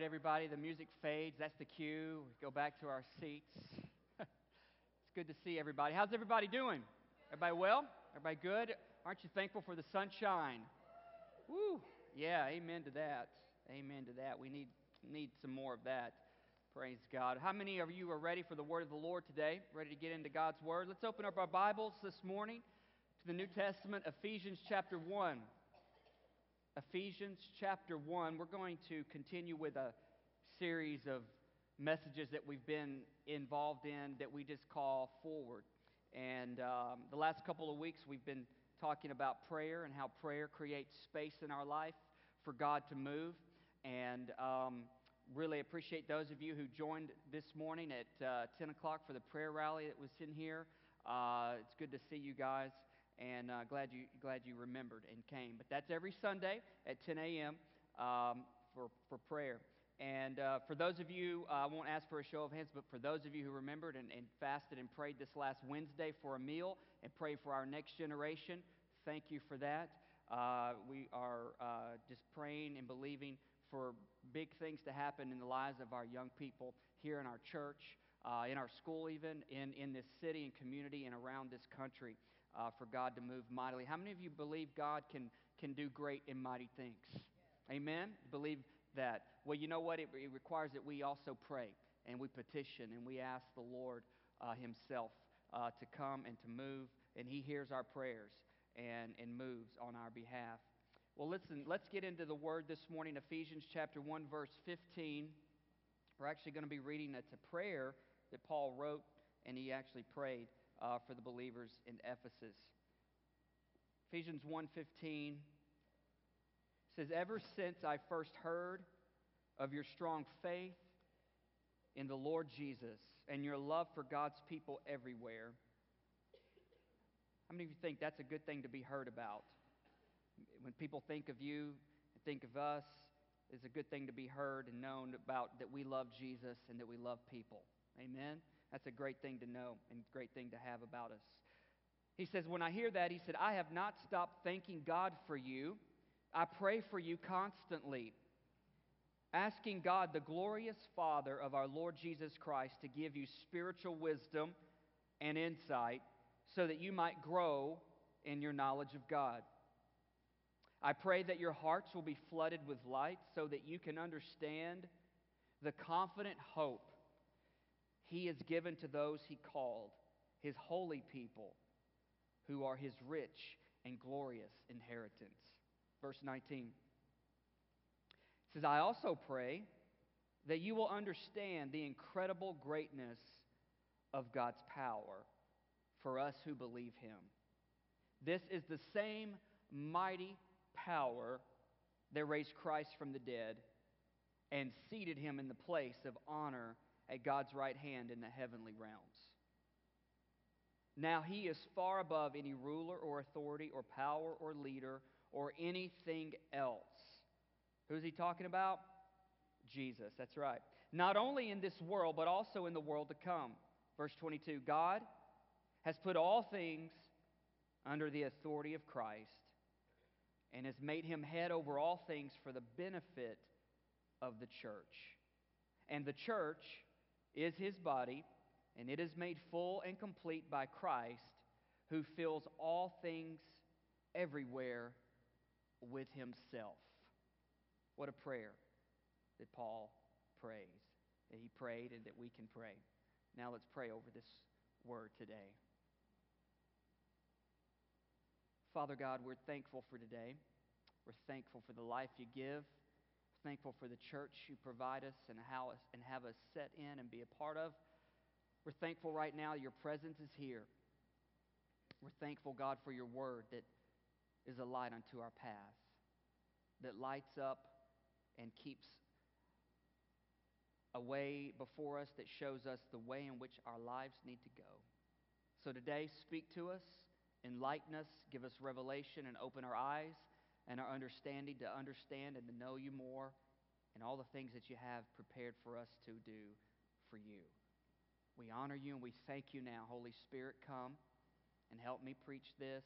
right, everybody, the music fades. That's the cue. We go back to our seats. it's good to see everybody. How's everybody doing? Everybody well? Everybody good? Aren't you thankful for the sunshine? Woo! Yeah, amen to that. Amen to that. We need need some more of that. Praise God. How many of you are ready for the word of the Lord today? Ready to get into God's word? Let's open up our Bibles this morning to the New Testament, Ephesians chapter 1. Ephesians chapter 1. We're going to continue with a series of messages that we've been involved in that we just call Forward. And um, the last couple of weeks, we've been talking about prayer and how prayer creates space in our life for God to move. And um, really appreciate those of you who joined this morning at uh, 10 o'clock for the prayer rally that was in here. Uh, it's good to see you guys and uh, glad you glad you remembered and came. But that's every Sunday at 10 a.m. Um, for for prayer. And uh, for those of you, uh, I won't ask for a show of hands, but for those of you who remembered and, and fasted and prayed this last Wednesday for a meal and pray for our next generation, thank you for that. Uh, we are uh, just praying and believing for big things to happen in the lives of our young people here in our church, uh, in our school, even in, in this city and community and around this country uh, for God to move mightily. How many of you believe God can, can do great and mighty things? Amen? Believe that. Well, you know what? It, it requires that we also pray and we petition and we ask the Lord uh, Himself uh, to come and to move, and He hears our prayers and, and moves on our behalf. Well, listen, let's get into the word this morning, Ephesians chapter 1, verse 15. We're actually going to be reading a prayer that Paul wrote and he actually prayed uh, for the believers in Ephesus. Ephesians 1:15 says, "Ever since I first heard of your strong faith in the Lord Jesus and your love for God's people everywhere." How many of you think that's a good thing to be heard about? When people think of you and think of us, it's a good thing to be heard and known about that we love Jesus and that we love people. Amen? That's a great thing to know and great thing to have about us. He says, When I hear that, he said, I have not stopped thanking God for you. I pray for you constantly, asking God, the glorious Father of our Lord Jesus Christ, to give you spiritual wisdom and insight so that you might grow in your knowledge of God. I pray that your hearts will be flooded with light so that you can understand the confident hope he has given to those he called, his holy people, who are his rich and glorious inheritance. Verse 19 says, I also pray that you will understand the incredible greatness of God's power for us who believe him. This is the same mighty power that raised Christ from the dead and seated him in the place of honor at God's right hand in the heavenly realms. Now he is far above any ruler or authority or power or leader or anything else. Who's he talking about? Jesus, that's right. Not only in this world, but also in the world to come. Verse 22 God has put all things under the authority of Christ and has made him head over all things for the benefit of the church. And the church is his body, and it is made full and complete by Christ, who fills all things everywhere with himself. What a prayer that Paul prays. That he prayed and that we can pray. Now let's pray over this word today. Father God, we're thankful for today. We're thankful for the life you give thankful for the church you provide us and, how us, and have us set in and be a part of. We're thankful right now your presence is here. We're thankful, God, for your word that is a light unto our path, that lights up and keeps a way before us that shows us the way in which our lives need to go. So today, speak to us, enlighten us, give us revelation, and open our eyes and our understanding to understand and to know you more and all the things that you have prepared for us to do for you. We honor you and we thank you now. Holy Spirit, come and help me preach this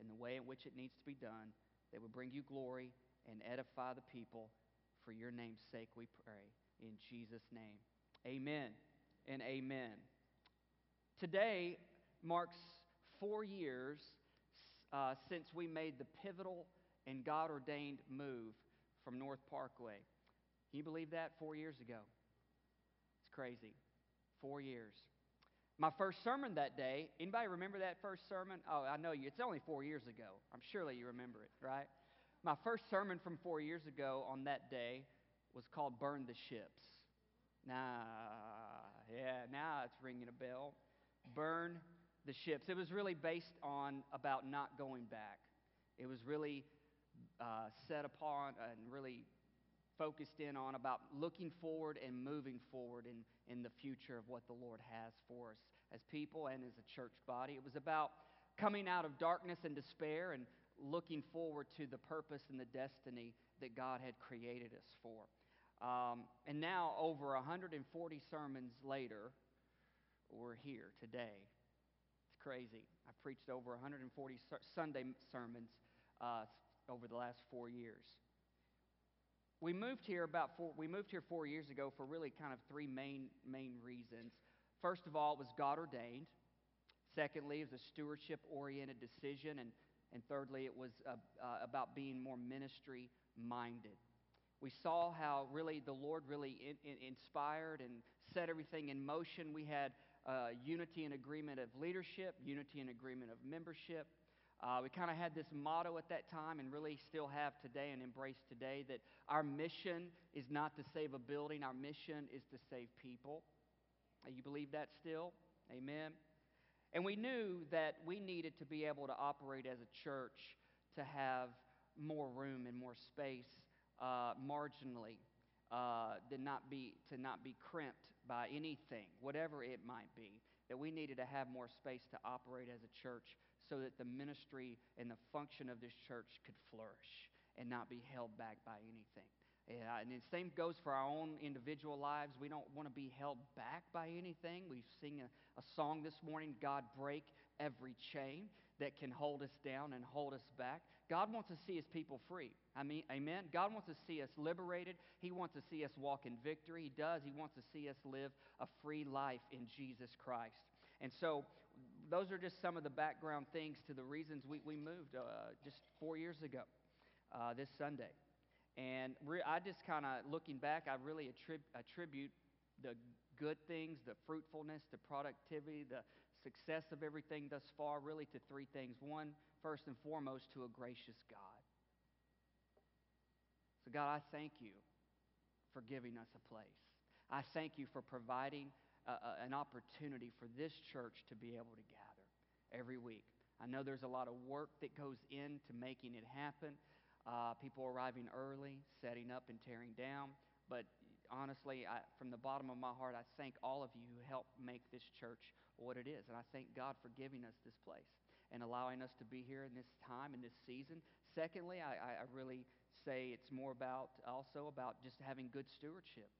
in the way in which it needs to be done that would bring you glory and edify the people For your name's sake, we pray. In Jesus' name. Amen and amen. Today marks four years uh, since we made the pivotal and God ordained move from North Parkway. Can you believe that? Four years ago. It's crazy. Four years. My first sermon that day, anybody remember that first sermon? Oh, I know you. It's only four years ago. I'm sure that you remember it, right? My first sermon from four years ago on that day was called Burn the Ships. Nah, yeah, now it's ringing a bell. Burn the ships. It was really based on about not going back. It was really uh, set upon and really focused in on about looking forward and moving forward in, in the future of what the Lord has for us as people and as a church body. It was about coming out of darkness and despair and looking forward to the purpose and the destiny that God had created us for. Um, and now, over 140 sermons later, we're here today. It's crazy. I preached over 140 Sunday sermons uh, over the last four years. We moved here about four, we moved here four years ago for really kind of three main main reasons. First of all, it was God ordained. Secondly, it was a stewardship oriented decision, and and thirdly, it was uh, uh, about being more ministry minded. We saw how really the Lord really in, in inspired and set everything in motion. We had uh, unity and agreement of leadership, unity and agreement of membership. Uh, we kind of had this motto at that time and really still have today and embrace today that our mission is not to save a building, our mission is to save people. You believe that still? Amen. And we knew that we needed to be able to operate as a church to have more room and more space uh, marginally, uh, to, not be, to not be crimped by anything, whatever it might be. That we needed to have more space to operate as a church so that the ministry and the function of this church could flourish and not be held back by anything. Yeah, and the same goes for our own individual lives. We don't want to be held back by anything. We sing a, a song this morning, God break every chain that can hold us down and hold us back. God wants to see his people free. I mean, amen. God wants to see us liberated. He wants to see us walk in victory. He does. He wants to see us live a free life in Jesus Christ. And so, those are just some of the background things to the reasons we, we moved uh, just four years ago uh, this Sunday. And re- I just kind of, looking back, I really attrib- attribute the good things, the fruitfulness, the productivity, the success of everything thus far, really to three things. One, first and foremost, to a gracious God. So, God, I thank you for giving us a place. I thank you for providing an opportunity for this church to be able to gather every week. I know there's a lot of work that goes into making it happen uh, people arriving early, setting up and tearing down. But honestly, I, from the bottom of my heart, I thank all of you who helped make this church what it is. And I thank God for giving us this place and allowing us to be here in this time, in this season. Secondly, I, I really say it's more about also about just having good stewardship.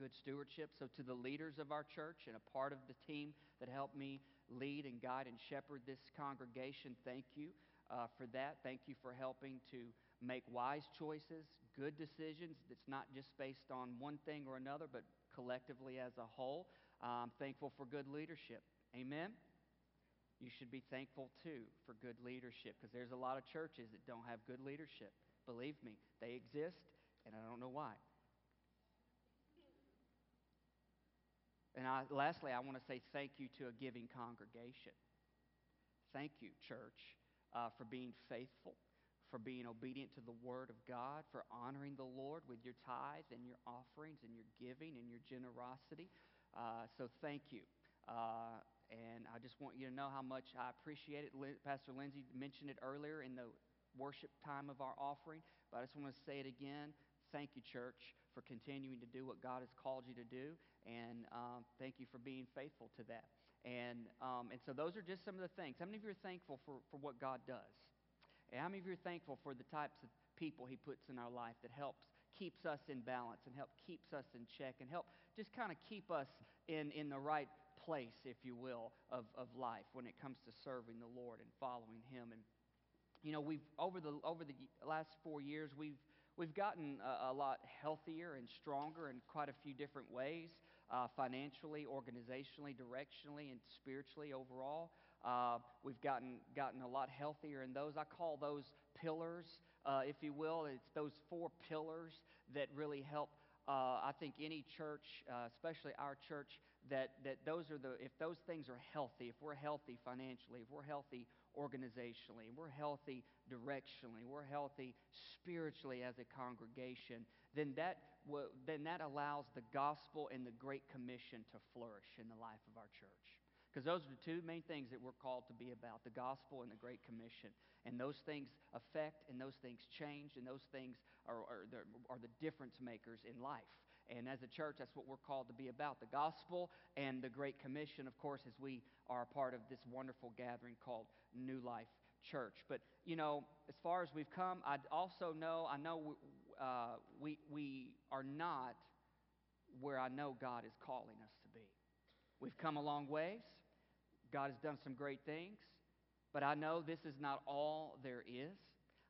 Good stewardship. So, to the leaders of our church and a part of the team that helped me lead and guide and shepherd this congregation, thank you uh, for that. Thank you for helping to make wise choices, good decisions that's not just based on one thing or another, but collectively as a whole. I'm thankful for good leadership. Amen? You should be thankful too for good leadership because there's a lot of churches that don't have good leadership. Believe me, they exist, and I don't know why. And I, lastly, I want to say thank you to a giving congregation. Thank you, church uh, for being faithful, for being obedient to the Word of God, for honoring the Lord with your tithes and your offerings and your giving and your generosity. Uh, so thank you. Uh, and I just want you to know how much I appreciate it. Pastor Lindsay mentioned it earlier in the worship time of our offering, but I just want to say it again. Thank you, church, for continuing to do what God has called you to do, and um, thank you for being faithful to that. And, um, and so those are just some of the things. How many of you are thankful for, for what God does? And how many of you are thankful for the types of people he puts in our life that helps keeps us in balance and help keeps us in check and help just kind of keep us in, in the right place, if you will, of, of life when it comes to serving the Lord and following him. And you know, we've over the over the last four years, we've We've gotten a, a lot healthier and stronger in quite a few different ways uh, financially, organizationally, directionally, and spiritually overall. Uh, we've gotten, gotten a lot healthier in those. I call those pillars, uh, if you will. It's those four pillars that really help uh, I think any church, uh, especially our church, that, that those are the, if those things are healthy, if we're healthy financially, if we're healthy organizationally, we're healthy directionally, we're healthy spiritually as a congregation, then that, then that allows the gospel and the Great Commission to flourish in the life of our church. Because those are the two main things that we're called to be about the gospel and the Great Commission. And those things affect, and those things change, and those things are, are, are the difference makers in life. And as a church, that's what we're called to be about the gospel and the Great Commission, of course, as we are a part of this wonderful gathering called New Life Church. But, you know, as far as we've come, I also know, I know uh, we, we are not where I know God is calling us to be. We've come a long ways. God has done some great things. But I know this is not all there is.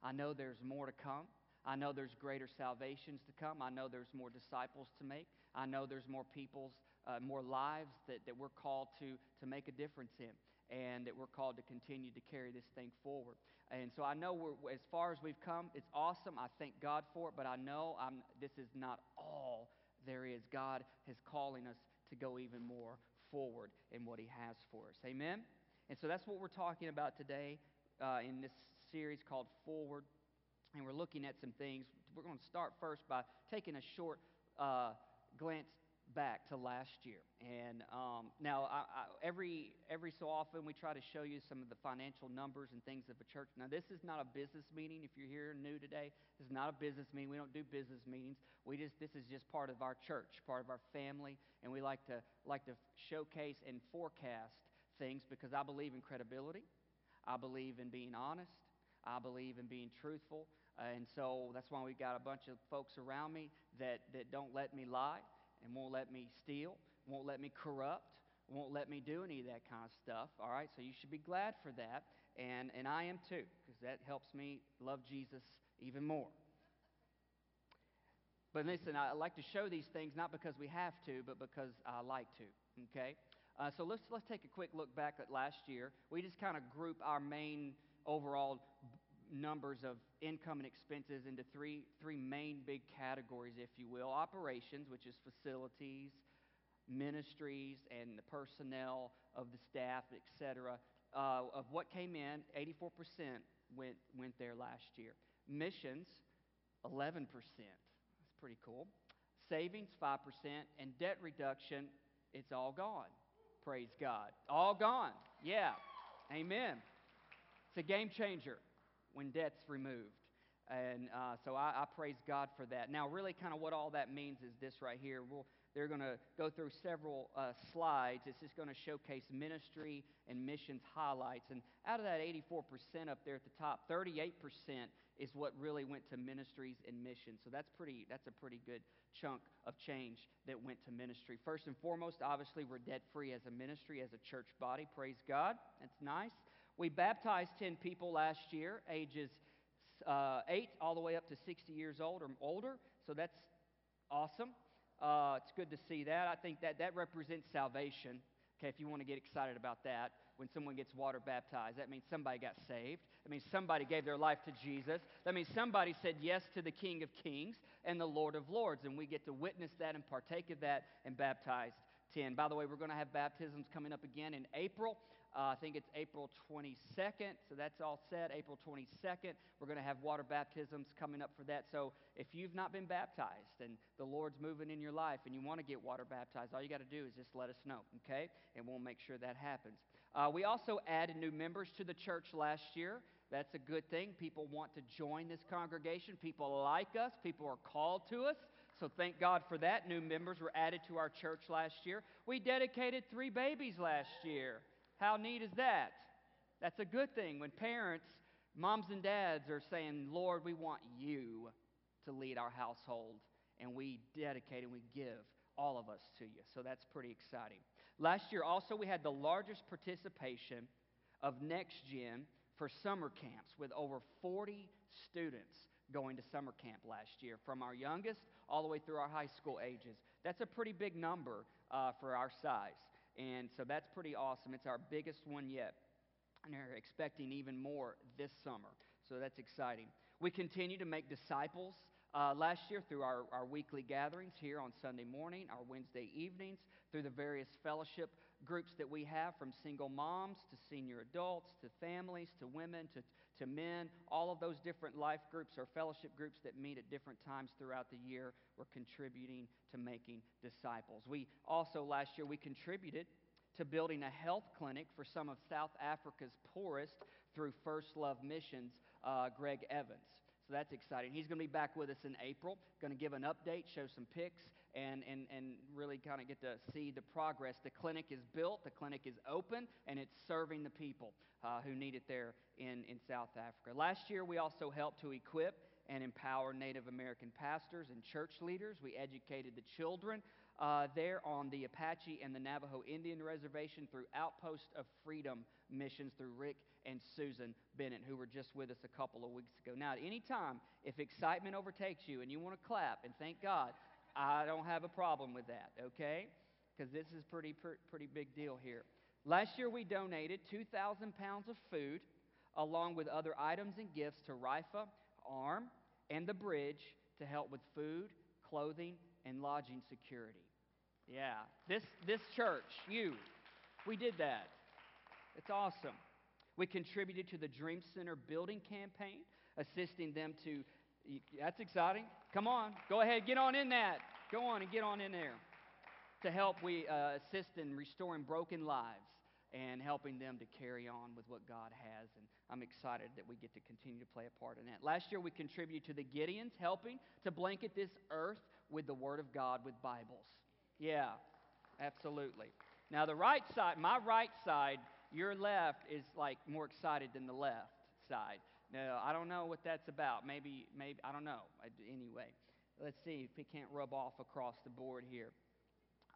I know there's more to come. I know there's greater salvations to come. I know there's more disciples to make. I know there's more people's, uh, more lives that, that we're called to, to make a difference in and that we're called to continue to carry this thing forward. And so I know as far as we've come, it's awesome. I thank God for it, but I know I'm, this is not all there is. God is calling us to go even more forward in what He has for us. Amen? And so that's what we're talking about today uh, in this series called Forward. And we're looking at some things. We're going to start first by taking a short uh, glance back to last year. And um, now, I, I, every, every so often, we try to show you some of the financial numbers and things of a church. Now, this is not a business meeting. If you're here new today, this is not a business meeting. We don't do business meetings. We just, this is just part of our church, part of our family, and we like to, like to showcase and forecast things because I believe in credibility. I believe in being honest. I believe in being truthful. And so that's why we've got a bunch of folks around me that, that don't let me lie and won't let me steal, won't let me corrupt, won't let me do any of that kind of stuff. All right, so you should be glad for that. And, and I am too, because that helps me love Jesus even more. But listen, I like to show these things not because we have to, but because I like to. Okay? Uh, so let's, let's take a quick look back at last year. We just kind of group our main overall numbers of income and expenses into three, three main big categories, if you will operations, which is facilities, ministries, and the personnel of the staff, etc. Uh, of what came in, 84% went, went there last year. Missions, 11%. That's pretty cool. Savings, 5%. And debt reduction, it's all gone. Praise God. All gone. Yeah. Amen. It's a game changer when debt's removed. And uh, so I, I, praise God for that. Now, really, kind of what all that means is this right here. We'll, they're going to go through several uh, slides. It's just going to showcase ministry and missions highlights. And out of that 84% up there at the top, 38% is what really went to ministries and missions. So that's pretty. That's a pretty good chunk of change that went to ministry. First and foremost, obviously, we're debt free as a ministry, as a church body. Praise God. That's nice. We baptized 10 people last year, ages uh, 8 all the way up to 60 years old or older. So that's awesome. Uh, it's good to see that. I think that that represents salvation. Okay, if you want to get excited about that, when someone gets water baptized, that means somebody got saved. That means somebody gave their life to Jesus. That means somebody said yes to the King of Kings and the Lord of Lords. And we get to witness that and partake of that and baptize 10. By the way, we're going to have baptisms coming up again in April. Uh, I think it's April 22nd, so that's all set. April 22nd, we're going to have water baptisms coming up for that. So if you've not been baptized and the Lord's moving in your life and you want to get water baptized, all you got to do is just let us know, okay? And we'll make sure that happens. Uh, we also added new members to the church last year. That's a good thing. People want to join this congregation. People like us. People are called to us. So thank God for that. New members were added to our church last year. We dedicated three babies last year. How neat is that? That's a good thing when parents, moms and dads, are saying, Lord, we want you to lead our household, and we dedicate and we give all of us to you. So that's pretty exciting. Last year, also, we had the largest participation of Next Gen for summer camps with over 40 students going to summer camp last year, from our youngest all the way through our high school ages. That's a pretty big number uh, for our size. And so that's pretty awesome. It's our biggest one yet. And they're expecting even more this summer. So that's exciting. We continue to make disciples uh, last year through our, our weekly gatherings here on Sunday morning, our Wednesday evenings, through the various fellowship groups that we have from single moms to senior adults to families to women to, to men. All of those different life groups or fellowship groups that meet at different times throughout the year. We're contributing to making disciples. We also, last year, we contributed to building a health clinic for some of South Africa's poorest through First Love Missions, uh, Greg Evans. So that's exciting. He's going to be back with us in April, going to give an update, show some pics, and, and, and really kind of get to see the progress. The clinic is built, the clinic is open, and it's serving the people uh, who need it there in, in South Africa. Last year, we also helped to equip and empower Native American pastors and church leaders. We educated the children uh, there on the Apache and the Navajo Indian Reservation through Outpost of Freedom missions through Rick and Susan Bennett, who were just with us a couple of weeks ago. Now, at any time, if excitement overtakes you and you want to clap and thank God, I don't have a problem with that, okay? Because this is pretty, pretty big deal here. Last year, we donated 2,000 pounds of food along with other items and gifts to RIFA, ARM, and the bridge to help with food, clothing, and lodging security. Yeah, this, this church, you, we did that. It's awesome. We contributed to the Dream Center building campaign, assisting them to. That's exciting. Come on, go ahead, get on in that. Go on and get on in there. To help, we uh, assist in restoring broken lives and helping them to carry on with what God has. And I'm excited that we get to continue to play a part in that. Last year, we contributed to the Gideons, helping to blanket this earth with the Word of God with Bibles. Yeah, absolutely. Now, the right side, my right side, your left is like more excited than the left side. No, I don't know what that's about. Maybe, maybe, I don't know. Anyway, let's see if it can't rub off across the board here.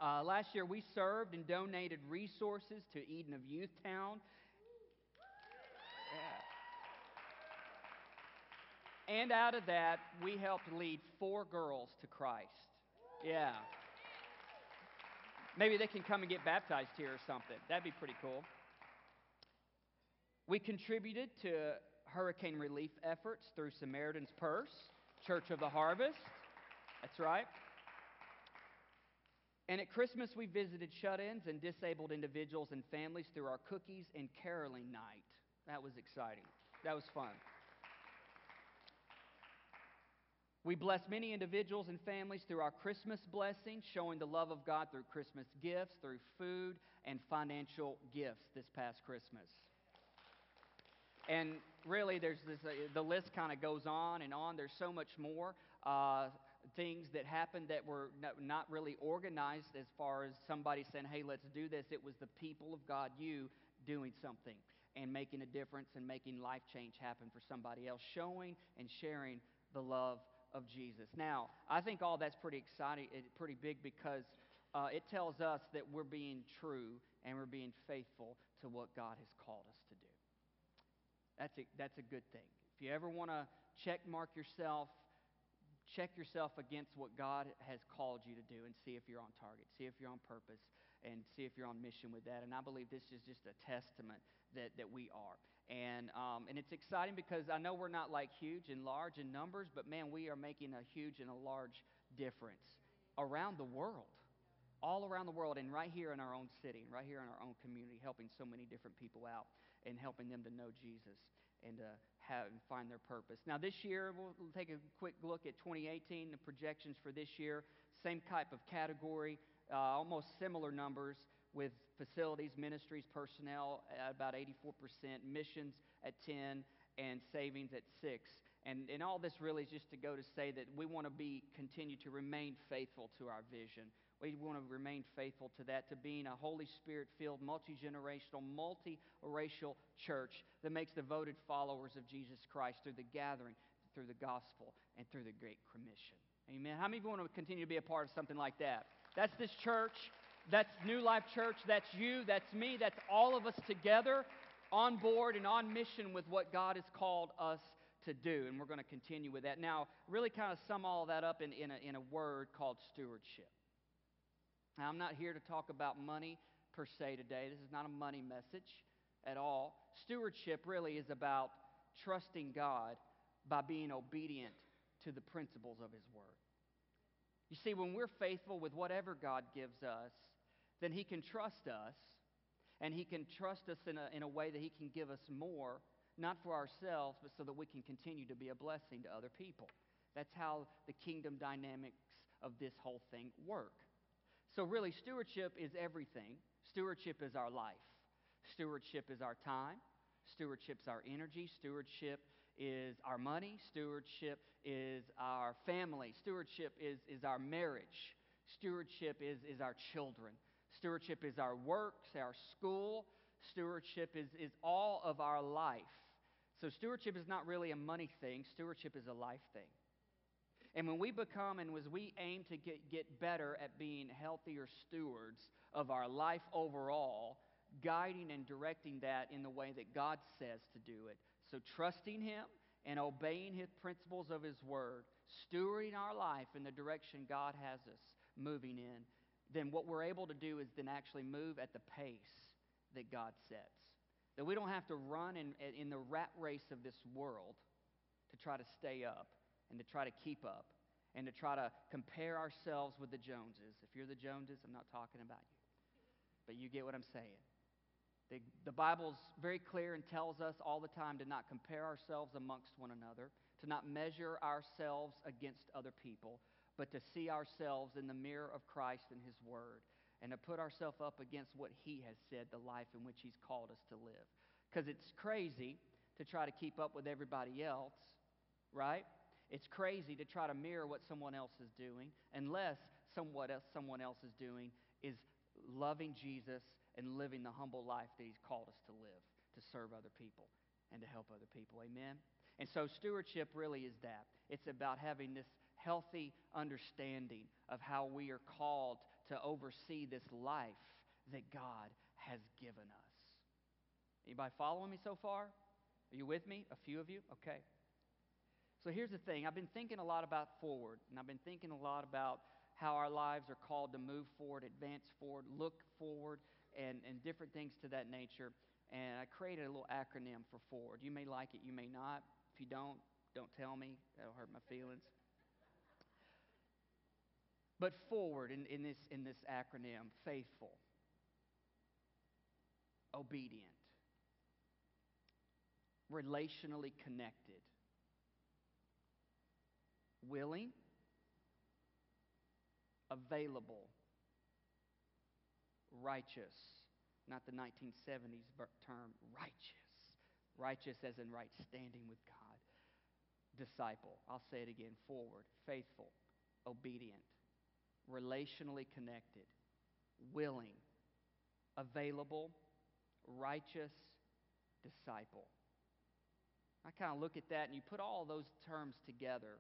Uh, last year, we served and donated resources to Eden of Youthtown. Yeah. And out of that, we helped lead four girls to Christ. Yeah. Maybe they can come and get baptized here or something. That'd be pretty cool. We contributed to hurricane relief efforts through Samaritan's Purse, Church of the Harvest. That's right. And at Christmas, we visited shut ins and disabled individuals and families through our cookies and caroling night. That was exciting. That was fun. We bless many individuals and families through our Christmas blessing, showing the love of God through Christmas gifts, through food and financial gifts this past Christmas. And really, there's this, uh, the list kind of goes on and on. There's so much more uh, things that happened that were not really organized as far as somebody saying, hey, let's do this. It was the people of God, you, doing something and making a difference and making life change happen for somebody else, showing and sharing the love of Jesus. Now, I think all that's pretty exciting, pretty big because uh, it tells us that we're being true and we're being faithful to what God has called us. That's a, that's a good thing. If you ever want to check mark yourself, check yourself against what God has called you to do and see if you're on target, see if you're on purpose, and see if you're on mission with that. And I believe this is just a testament that, that we are. And, um, and it's exciting because I know we're not like huge and large in numbers, but man, we are making a huge and a large difference around the world. All around the world, and right here in our own city, and right here in our own community, helping so many different people out and helping them to know Jesus and to have and find their purpose. Now, this year, we'll take a quick look at 2018, the projections for this year. Same type of category, uh, almost similar numbers with facilities, ministries, personnel at about 84%, missions at 10, and savings at 6. And, and all this really is just to go to say that we want to be continue to remain faithful to our vision. We want to remain faithful to that, to being a Holy Spirit filled, multi generational, multi-racial church that makes devoted followers of Jesus Christ through the gathering, through the gospel, and through the Great Commission. Amen. How many of you want to continue to be a part of something like that? That's this church. That's New Life Church. That's you. That's me. That's all of us together on board and on mission with what God has called us to do, and we're going to continue with that. Now, really kind of sum all that up in, in, a, in a word called stewardship. Now, I'm not here to talk about money per se today. This is not a money message at all. Stewardship really is about trusting God by being obedient to the principles of His Word. You see, when we're faithful with whatever God gives us, then He can trust us, and He can trust us in a, in a way that He can give us more, not for ourselves, but so that we can continue to be a blessing to other people. That's how the kingdom dynamics of this whole thing work. So, really, stewardship is everything. Stewardship is our life. Stewardship is our time. Stewardship is our energy. Stewardship is our money. Stewardship is our family. Stewardship is, is our marriage. Stewardship is, is our children. Stewardship is our works, our school. Stewardship is, is all of our life. So, stewardship is not really a money thing, stewardship is a life thing. And when we become and as we aim to get, get better at being healthier stewards of our life overall, guiding and directing that in the way that God says to do it. So, trusting Him and obeying His principles of His Word, stewarding our life in the direction God has us moving in, then what we're able to do is then actually move at the pace that God sets. That we don't have to run in, in the rat race of this world to try to stay up and to try to keep up and to try to compare ourselves with the Joneses. If you're the Joneses, I'm not talking about you. But you get what I'm saying. The, the Bible's very clear and tells us all the time to not compare ourselves amongst one another, to not measure ourselves against other people, but to see ourselves in the mirror of Christ and His Word, and to put ourselves up against what He has said, the life in which He's called us to live. Because it's crazy to try to keep up with everybody else, right? It's crazy to try to mirror what someone else is doing unless somewhat else, someone else is doing is loving Jesus and living the humble life that He's called us to live, to serve other people and to help other people. Amen? And so, stewardship really is that. It's about having this healthy understanding of how we are called to oversee this life that God has given us. Anybody following me so far? Are you with me? A few of you? Okay. So here's the thing I've been thinking a lot about forward, and I've been thinking a lot about how our lives are called to move forward, advance forward, look forward, and, and different things to that nature. And I created a little acronym for forward. You may like it, you may not. If you don't, don't tell me. That'll hurt my feelings. But forward in, in, this, in this acronym faithful, obedient, relationally connected, willing, available, righteous. Not the 1970s term, righteous. Righteous as in right standing with God. Disciple. I'll say it again forward, faithful, obedient, relationally connected, willing, available, righteous, disciple. I kind of look at that and you put all those terms together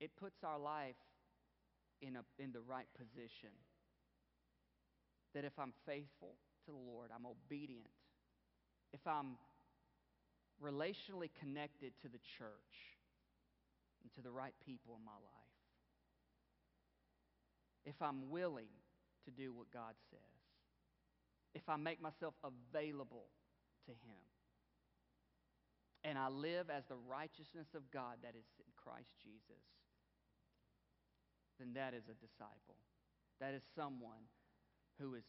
it puts our life in, a, in the right position. That if I'm faithful to the Lord, I'm obedient, if I'm relationally connected to the church and to the right people in my life, if I'm willing to do what God says, if I make myself available to Him, and I live as the righteousness of God that is in Christ Jesus, then that is a disciple. That is someone who is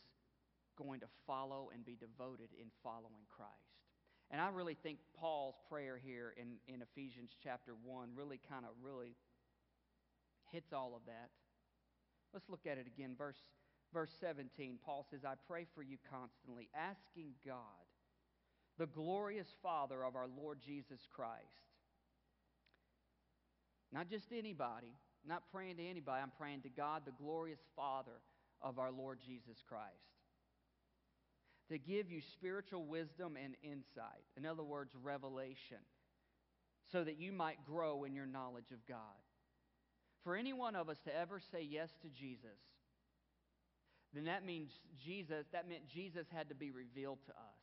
going to follow and be devoted in following Christ. And I really think Paul's prayer here in, in Ephesians chapter 1 really kind of really hits all of that. Let's look at it again. Verse, verse 17, Paul says, I pray for you constantly, asking God, the glorious Father of our Lord Jesus Christ. Not just anybody, I'm not praying to anybody. I'm praying to God, the glorious Father of our Lord Jesus Christ, to give you spiritual wisdom and insight. In other words, revelation, so that you might grow in your knowledge of God. For any one of us to ever say yes to Jesus, then that means Jesus, that meant Jesus had to be revealed to us.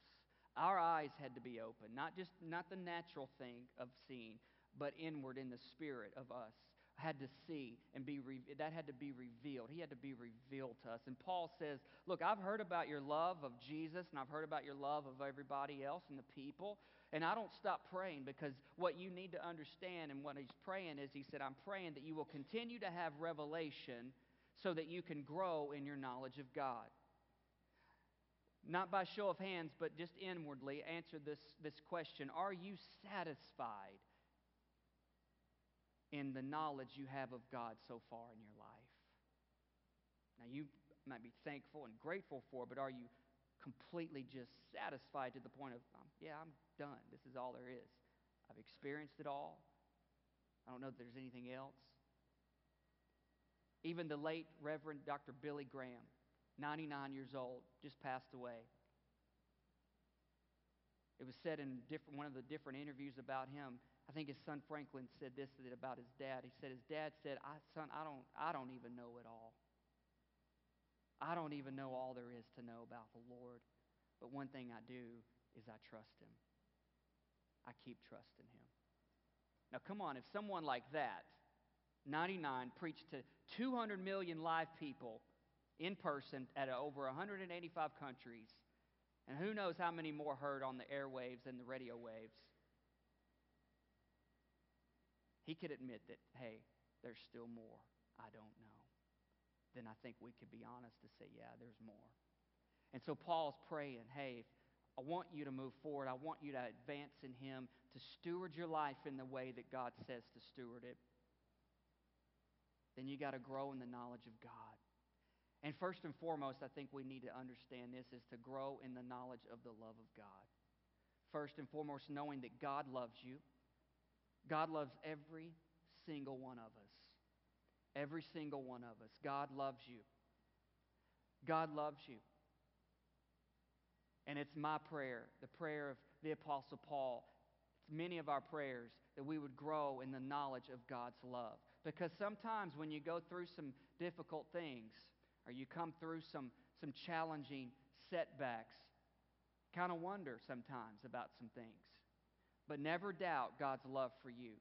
Our eyes had to be open, not just not the natural thing of seeing, but inward in the spirit of us had to see and be re- that had to be revealed. He had to be revealed to us. And Paul says, "Look, I've heard about your love of Jesus and I've heard about your love of everybody else and the people, and I don't stop praying because what you need to understand and what he's praying is he said, I'm praying that you will continue to have revelation so that you can grow in your knowledge of God." Not by show of hands, but just inwardly answer this, this question Are you satisfied in the knowledge you have of God so far in your life. Now, you might be thankful and grateful for, but are you completely just satisfied to the point of, um, yeah, I'm done. This is all there is. I've experienced it all. I don't know that there's anything else. Even the late Reverend Dr. Billy Graham, 99 years old, just passed away. It was said in different, one of the different interviews about him I think his son Franklin said this about his dad. He said his dad said, I, "Son, I don't, I don't even know it all. I don't even know all there is to know about the Lord. But one thing I do is I trust Him. I keep trusting Him." Now, come on, if someone like that, 99, preached to 200 million live people in person at over 185 countries, and who knows how many more heard on the airwaves and the radio waves he could admit that, hey, there's still more I don't know. Then I think we could be honest to say, yeah, there's more. And so Paul's praying, hey, I want you to move forward. I want you to advance in Him, to steward your life in the way that God says to steward it. Then you got to grow in the knowledge of God. And first and foremost, I think we need to understand this is to grow in the knowledge of the love of God. First and foremost, knowing that God loves you God loves every single one of us. Every single one of us. God loves you. God loves you. And it's my prayer, the prayer of the Apostle Paul. It's many of our prayers that we would grow in the knowledge of God's love. Because sometimes when you go through some difficult things or you come through some, some challenging setbacks, kind of wonder sometimes about some things. But never doubt God's love for you.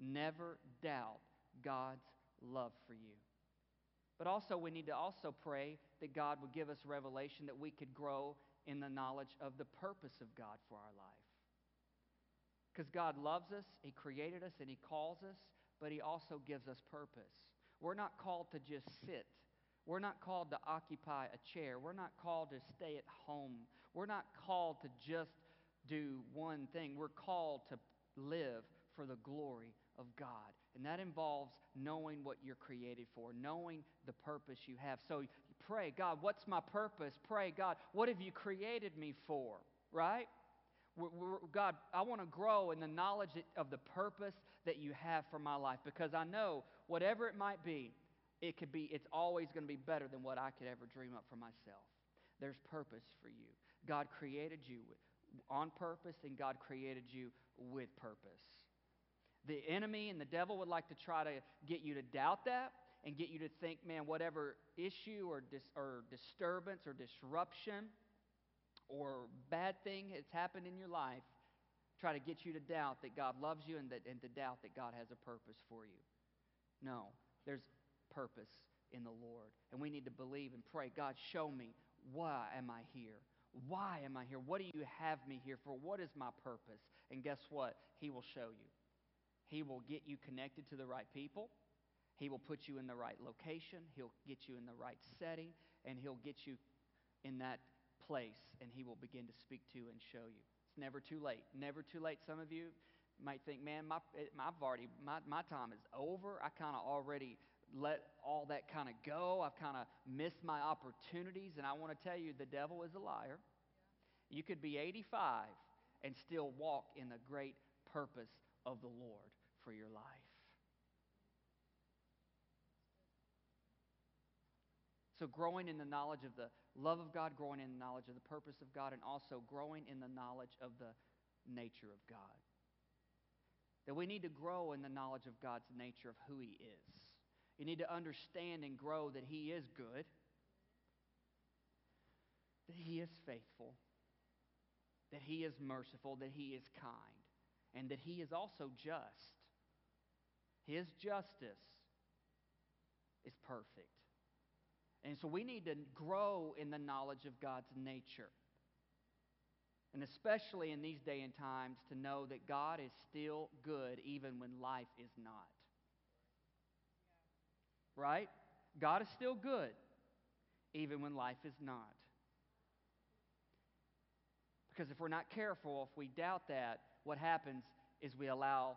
Never doubt God's love for you. But also, we need to also pray that God would give us revelation that we could grow in the knowledge of the purpose of God for our life. Because God loves us, He created us, and He calls us, but He also gives us purpose. We're not called to just sit. We're not called to occupy a chair. We're not called to stay at home. We're not called to just do one thing. We're called to live for the glory of God. And that involves knowing what you're created for, knowing the purpose you have. So pray, God, what's my purpose? Pray, God, what have you created me for? Right? We're, we're, God, I want to grow in the knowledge of the purpose that you have for my life because I know whatever it might be, it could be, it's always going to be better than what I could ever dream up for myself. There's purpose for you. God created you with, on purpose, and God created you with purpose. The enemy and the devil would like to try to get you to doubt that and get you to think, man, whatever issue or, dis- or disturbance or disruption or bad thing has happened in your life, try to get you to doubt that God loves you and, that, and to doubt that God has a purpose for you. No, there's purpose in the Lord. And we need to believe and pray God, show me why am I here? Why am I here? What do you have me here for? What is my purpose? And guess what? He will show you. He will get you connected to the right people. He will put you in the right location. He'll get you in the right setting. And He'll get you in that place. And He will begin to speak to and show you. It's never too late. Never too late. Some of you might think, man, my, I've already, my, my time is over. I kind of already let all that kind of go. I've kind of missed my opportunities. And I want to tell you, the devil is a liar. You could be 85 and still walk in the great purpose of the Lord for your life. So, growing in the knowledge of the love of God, growing in the knowledge of the purpose of God, and also growing in the knowledge of the nature of God. That we need to grow in the knowledge of God's nature of who He is. You need to understand and grow that He is good, that He is faithful, that He is merciful, that He is kind, and that He is also just. His justice is perfect. And so we need to grow in the knowledge of God's nature. And especially in these day and times, to know that God is still good even when life is not. Right? God is still good even when life is not. Because if we're not careful, if we doubt that, what happens is we allow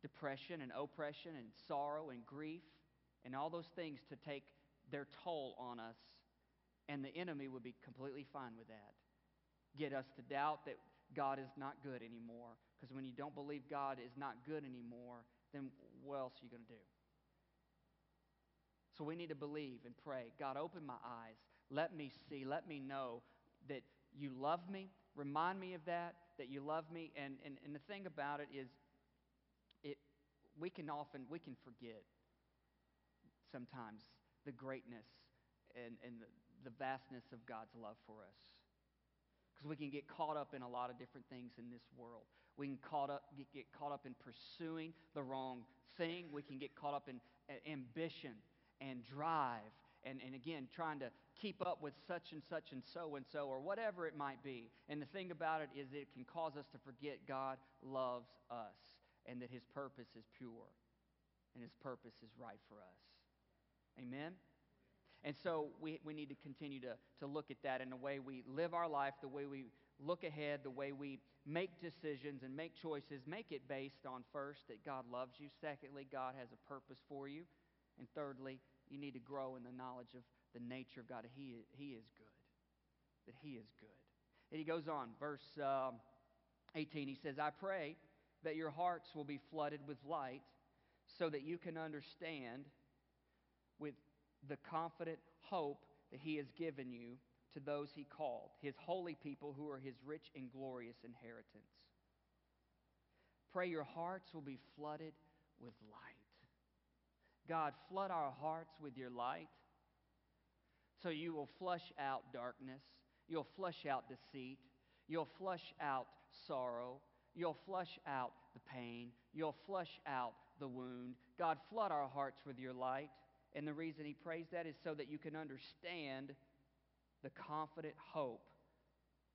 depression and oppression and sorrow and grief and all those things to take their toll on us, and the enemy would be completely fine with that. Get us to doubt that God is not good anymore. Because when you don't believe God is not good anymore, then what else are you going to do? So we need to believe and pray God, open my eyes. Let me see. Let me know that you love me. Remind me of that, that you love me. And, and, and the thing about it is, it, we can often, we can forget sometimes the greatness and, and the, the vastness of God's love for us. Because we can get caught up in a lot of different things in this world. We can caught up, get, get caught up in pursuing the wrong thing. We can get caught up in ambition and drive and, and again, trying to keep up with such and such and so and so, or whatever it might be. And the thing about it is, it can cause us to forget God loves us and that His purpose is pure and His purpose is right for us. Amen? And so we, we need to continue to, to look at that in the way we live our life, the way we look ahead, the way we make decisions and make choices. Make it based on first that God loves you. Secondly, God has a purpose for you. And thirdly, you need to grow in the knowledge of the nature of God. He, he is good. That He is good. And he goes on, verse um, 18, he says, I pray that your hearts will be flooded with light so that you can understand with the confident hope that He has given you to those He called, His holy people who are His rich and glorious inheritance. Pray your hearts will be flooded with light. God, flood our hearts with your light so you will flush out darkness. You'll flush out deceit. You'll flush out sorrow. You'll flush out the pain. You'll flush out the wound. God, flood our hearts with your light. And the reason he prays that is so that you can understand the confident hope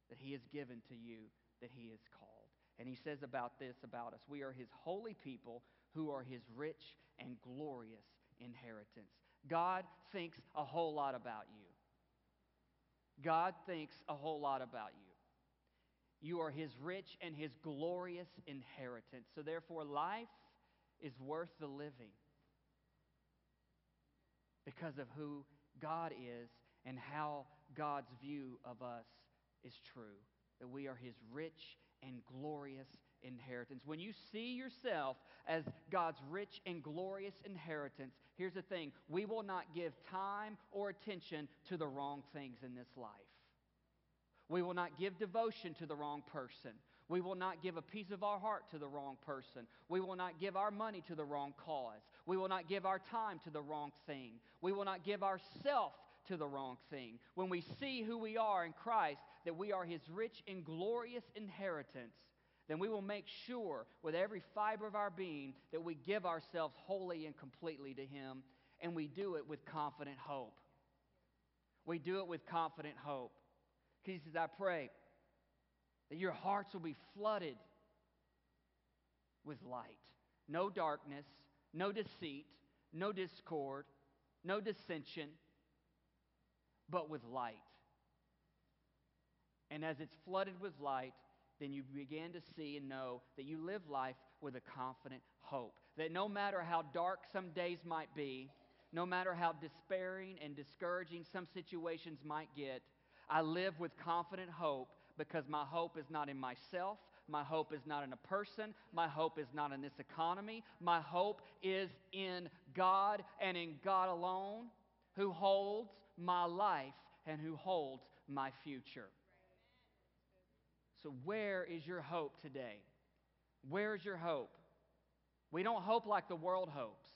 that he has given to you, that he has called. And he says about this about us we are his holy people who are his rich and glorious inheritance. God thinks a whole lot about you. God thinks a whole lot about you. You are his rich and his glorious inheritance. So, therefore, life is worth the living because of who God is and how God's view of us is true. That we are his rich and glorious inheritance. When you see yourself as God's rich and glorious inheritance, here's the thing we will not give time or attention to the wrong things in this life. We will not give devotion to the wrong person. We will not give a piece of our heart to the wrong person. We will not give our money to the wrong cause. We will not give our time to the wrong thing. We will not give ourself to the wrong thing. When we see who we are in Christ, that we are His rich and glorious inheritance, then we will make sure with every fiber of our being that we give ourselves wholly and completely to Him, and we do it with confident hope. We do it with confident hope. He says, I pray that your hearts will be flooded with light. No darkness, no deceit, no discord, no dissension, but with light. And as it's flooded with light, then you begin to see and know that you live life with a confident hope. That no matter how dark some days might be, no matter how despairing and discouraging some situations might get, I live with confident hope because my hope is not in myself. My hope is not in a person. My hope is not in this economy. My hope is in God and in God alone, who holds my life and who holds my future. So, where is your hope today? Where is your hope? We don't hope like the world hopes.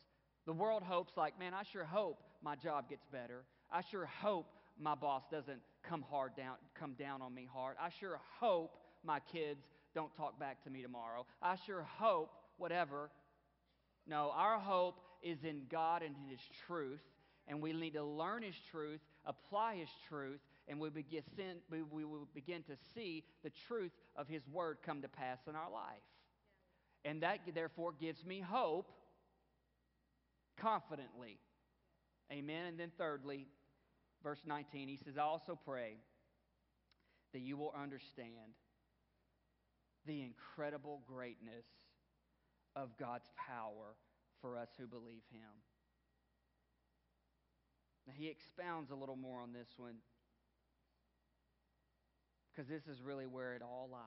The world hopes like, man, I sure hope my job gets better. I sure hope my boss doesn't come hard down, come down on me hard. I sure hope my kids don't talk back to me tomorrow. I sure hope whatever. No, our hope is in God and in His truth, and we need to learn His truth, apply His truth, and we begin, we, will begin to see the truth of His Word come to pass in our life. And that, therefore, gives me hope confidently. Amen. And then, thirdly, verse 19, he says, I also pray that you will understand the incredible greatness of God's power for us who believe Him. Now, he expounds a little more on this one because this is really where it all lies.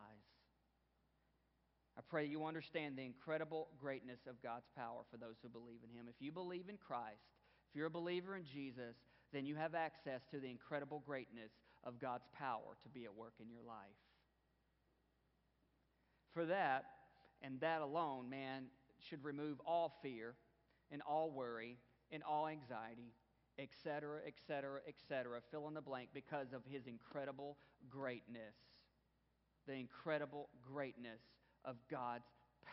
I pray you understand the incredible greatness of God's power for those who believe in Him. If you believe in Christ, if you're a believer in Jesus, then you have access to the incredible greatness of God's power to be at work in your life. For that, and that alone, man, should remove all fear and all worry and all anxiety, etc., etc., etc., fill in the blank because of his incredible greatness. The incredible greatness of God's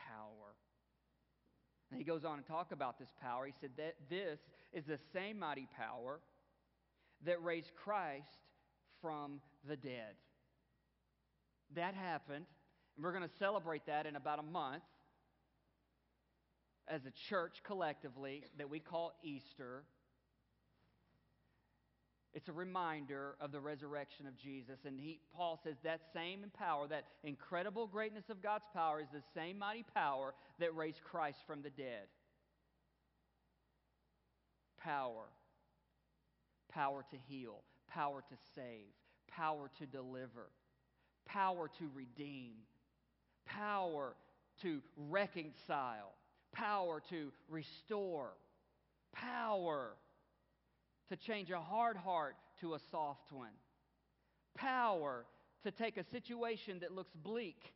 power. And he goes on to talk about this power. He said that this is the same mighty power that raised Christ from the dead. That happened, and we're going to celebrate that in about a month as a church collectively that we call Easter. It's a reminder of the resurrection of Jesus. And he, Paul says that same power, that incredible greatness of God's power, is the same mighty power that raised Christ from the dead. Power. Power to heal, power to save, power to deliver, power to redeem, power to reconcile, power to restore, power to change a hard heart to a soft one, power to take a situation that looks bleak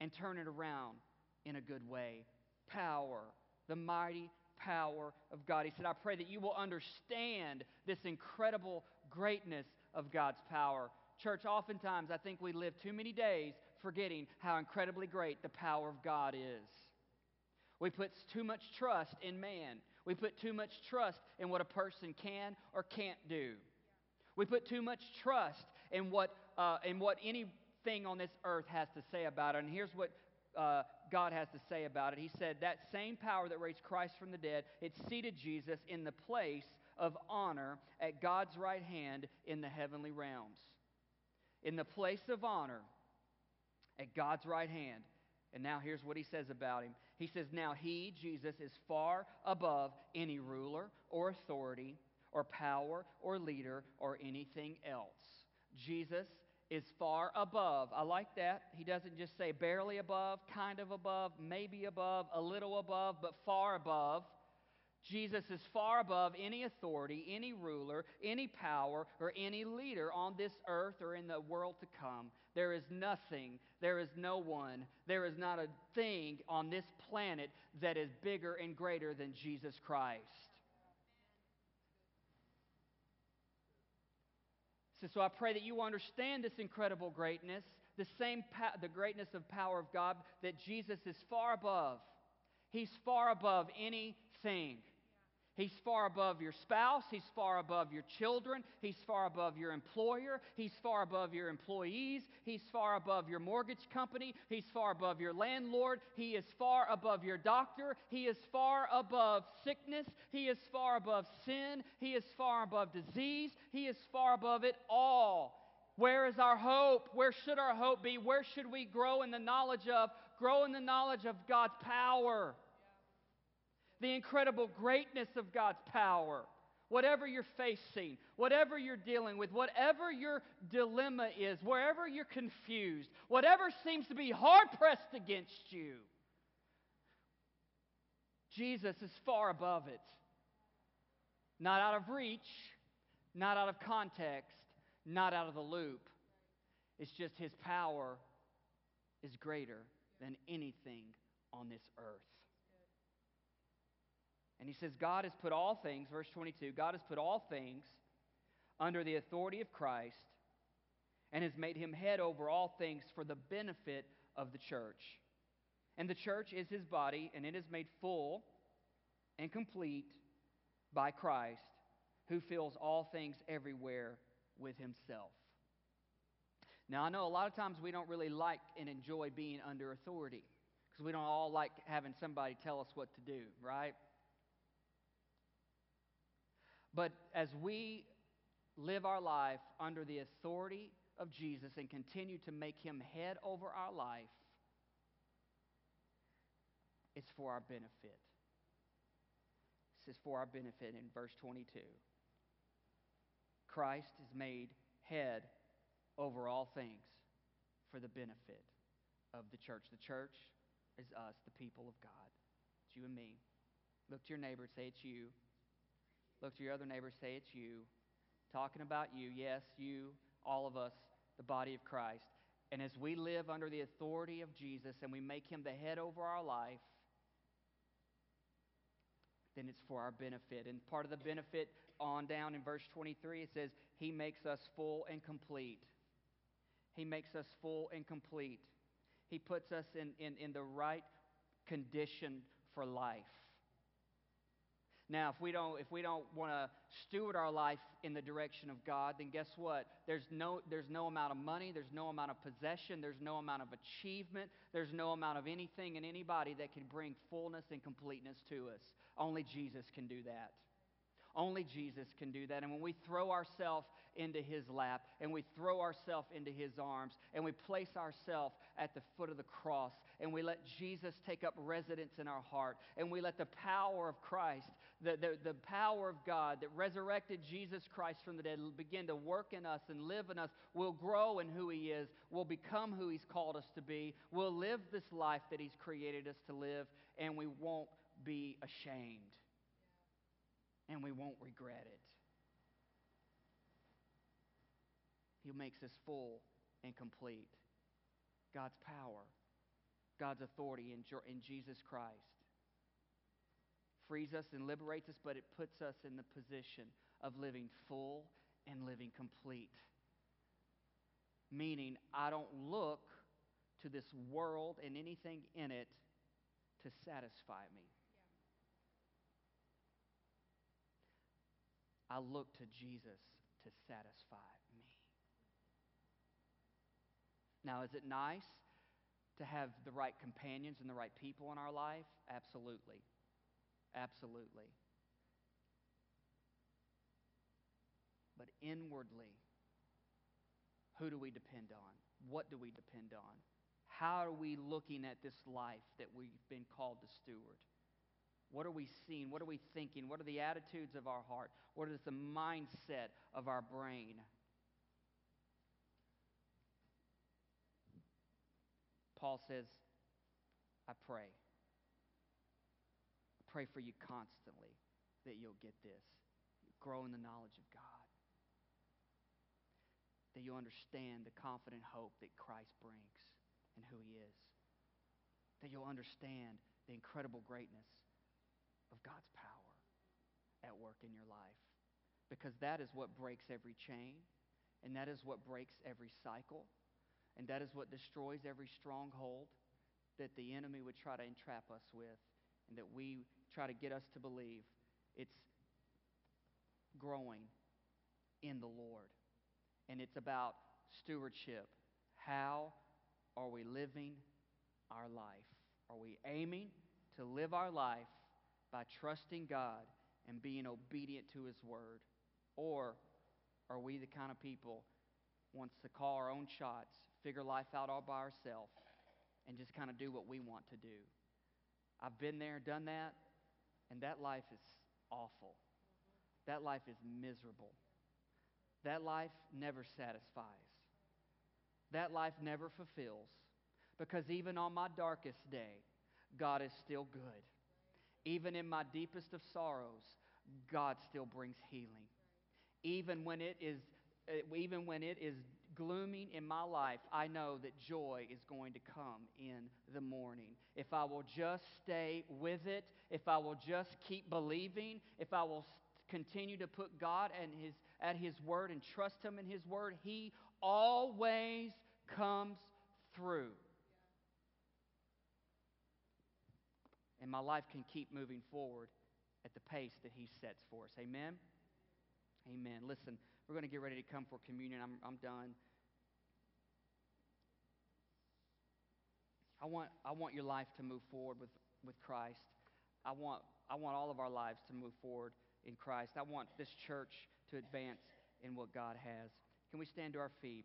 and turn it around in a good way. Power, the mighty power of God. He said, I pray that you will understand this incredible greatness of God's power. Church, oftentimes I think we live too many days forgetting how incredibly great the power of God is. We put too much trust in man. We put too much trust in what a person can or can't do. We put too much trust in what, uh, in what anything on this earth has to say about it. And here's what uh, God has to say about it. He said, That same power that raised Christ from the dead, it seated Jesus in the place of honor at God's right hand in the heavenly realms. In the place of honor at God's right hand. And now here's what he says about him. He says, Now he, Jesus, is far above any ruler or authority or power or leader or anything else. Jesus is far above. I like that. He doesn't just say barely above, kind of above, maybe above, a little above, but far above. Jesus is far above any authority, any ruler, any power, or any leader on this earth or in the world to come. There is nothing, there is no one, there is not a thing on this planet that is bigger and greater than Jesus Christ. So, so I pray that you understand this incredible greatness, the same pa- the greatness of power of God, that Jesus is far above. He's far above anything. He's far above your spouse. He's far above your children. He's far above your employer. He's far above your employees. He's far above your mortgage company. He's far above your landlord. He is far above your doctor. He is far above sickness. He is far above sin. He is far above disease. He is far above it all. Where is our hope? Where should our hope be? Where should we grow in the knowledge of? Grow in the knowledge of God's power the incredible greatness of God's power. Whatever you're facing, whatever you're dealing with, whatever your dilemma is, wherever you're confused, whatever seems to be hard pressed against you, Jesus is far above it. Not out of reach, not out of context, not out of the loop. It's just his power is greater than anything on this earth. And he says, God has put all things, verse 22, God has put all things under the authority of Christ and has made him head over all things for the benefit of the church. And the church is his body, and it is made full and complete by Christ, who fills all things everywhere with himself. Now, I know a lot of times we don't really like and enjoy being under authority because we don't all like having somebody tell us what to do, right? But as we live our life under the authority of Jesus and continue to make him head over our life, it's for our benefit. This is for our benefit in verse 22. Christ is made head over all things for the benefit of the church. The church is us, the people of God. It's you and me. Look to your neighbor, and say it's you. Look to your other neighbor, say it's you. Talking about you, yes, you, all of us, the body of Christ. And as we live under the authority of Jesus and we make him the head over our life, then it's for our benefit. And part of the benefit on down in verse 23, it says, He makes us full and complete. He makes us full and complete. He puts us in, in, in the right condition for life. Now, if we don't, if we don't want to steward our life in the direction of God, then guess what? There's no, there's no amount of money, there's no amount of possession, there's no amount of achievement, there's no amount of anything and anybody that can bring fullness and completeness to us. Only Jesus can do that. Only Jesus can do that. And when we throw ourselves into his lap and we throw ourselves into his arms and we place ourselves at the foot of the cross and we let Jesus take up residence in our heart and we let the power of Christ, the, the, the power of God that resurrected Jesus Christ from the dead will begin to work in us and live in us, we'll grow in who he is. We'll become who he's called us to be. We'll live this life that he's created us to live and we won't be ashamed and we won't regret it. He makes us full and complete. God's power, God's authority in, in Jesus Christ frees us and liberates us, but it puts us in the position of living full and living complete. Meaning, I don't look to this world and anything in it to satisfy me. I look to Jesus to satisfy me. Now, is it nice to have the right companions and the right people in our life? Absolutely. Absolutely. But inwardly, who do we depend on? What do we depend on? How are we looking at this life that we've been called to steward? What are we seeing? What are we thinking? What are the attitudes of our heart? What is the mindset of our brain? Paul says, I pray. Pray for you constantly that you'll get this. Grow in the knowledge of God. That you'll understand the confident hope that Christ brings and who he is. That you'll understand the incredible greatness of God's power at work in your life. Because that is what breaks every chain, and that is what breaks every cycle, and that is what destroys every stronghold that the enemy would try to entrap us with, and that we try to get us to believe it's growing in the Lord. And it's about stewardship. How are we living our life? Are we aiming to live our life by trusting God and being obedient to His Word? Or are we the kind of people wants to call our own shots, figure life out all by ourselves, and just kind of do what we want to do? I've been there, done that, and that life is awful. That life is miserable. That life never satisfies. That life never fulfills. Because even on my darkest day, God is still good. Even in my deepest of sorrows, God still brings healing. Even when it is uh, even when it is glooming in my life, I know that joy is going to come in the morning. If I will just stay with it, if I will just keep believing, if I will continue to put God and his, at His word and trust Him in His word, He always comes through. And my life can keep moving forward at the pace that He sets for us. Amen? Amen. Listen, we're going to get ready to come for communion. I'm, I'm done. I want, I want your life to move forward with, with Christ. I want, I want all of our lives to move forward in Christ. I want this church to advance in what God has. Can we stand to our feet?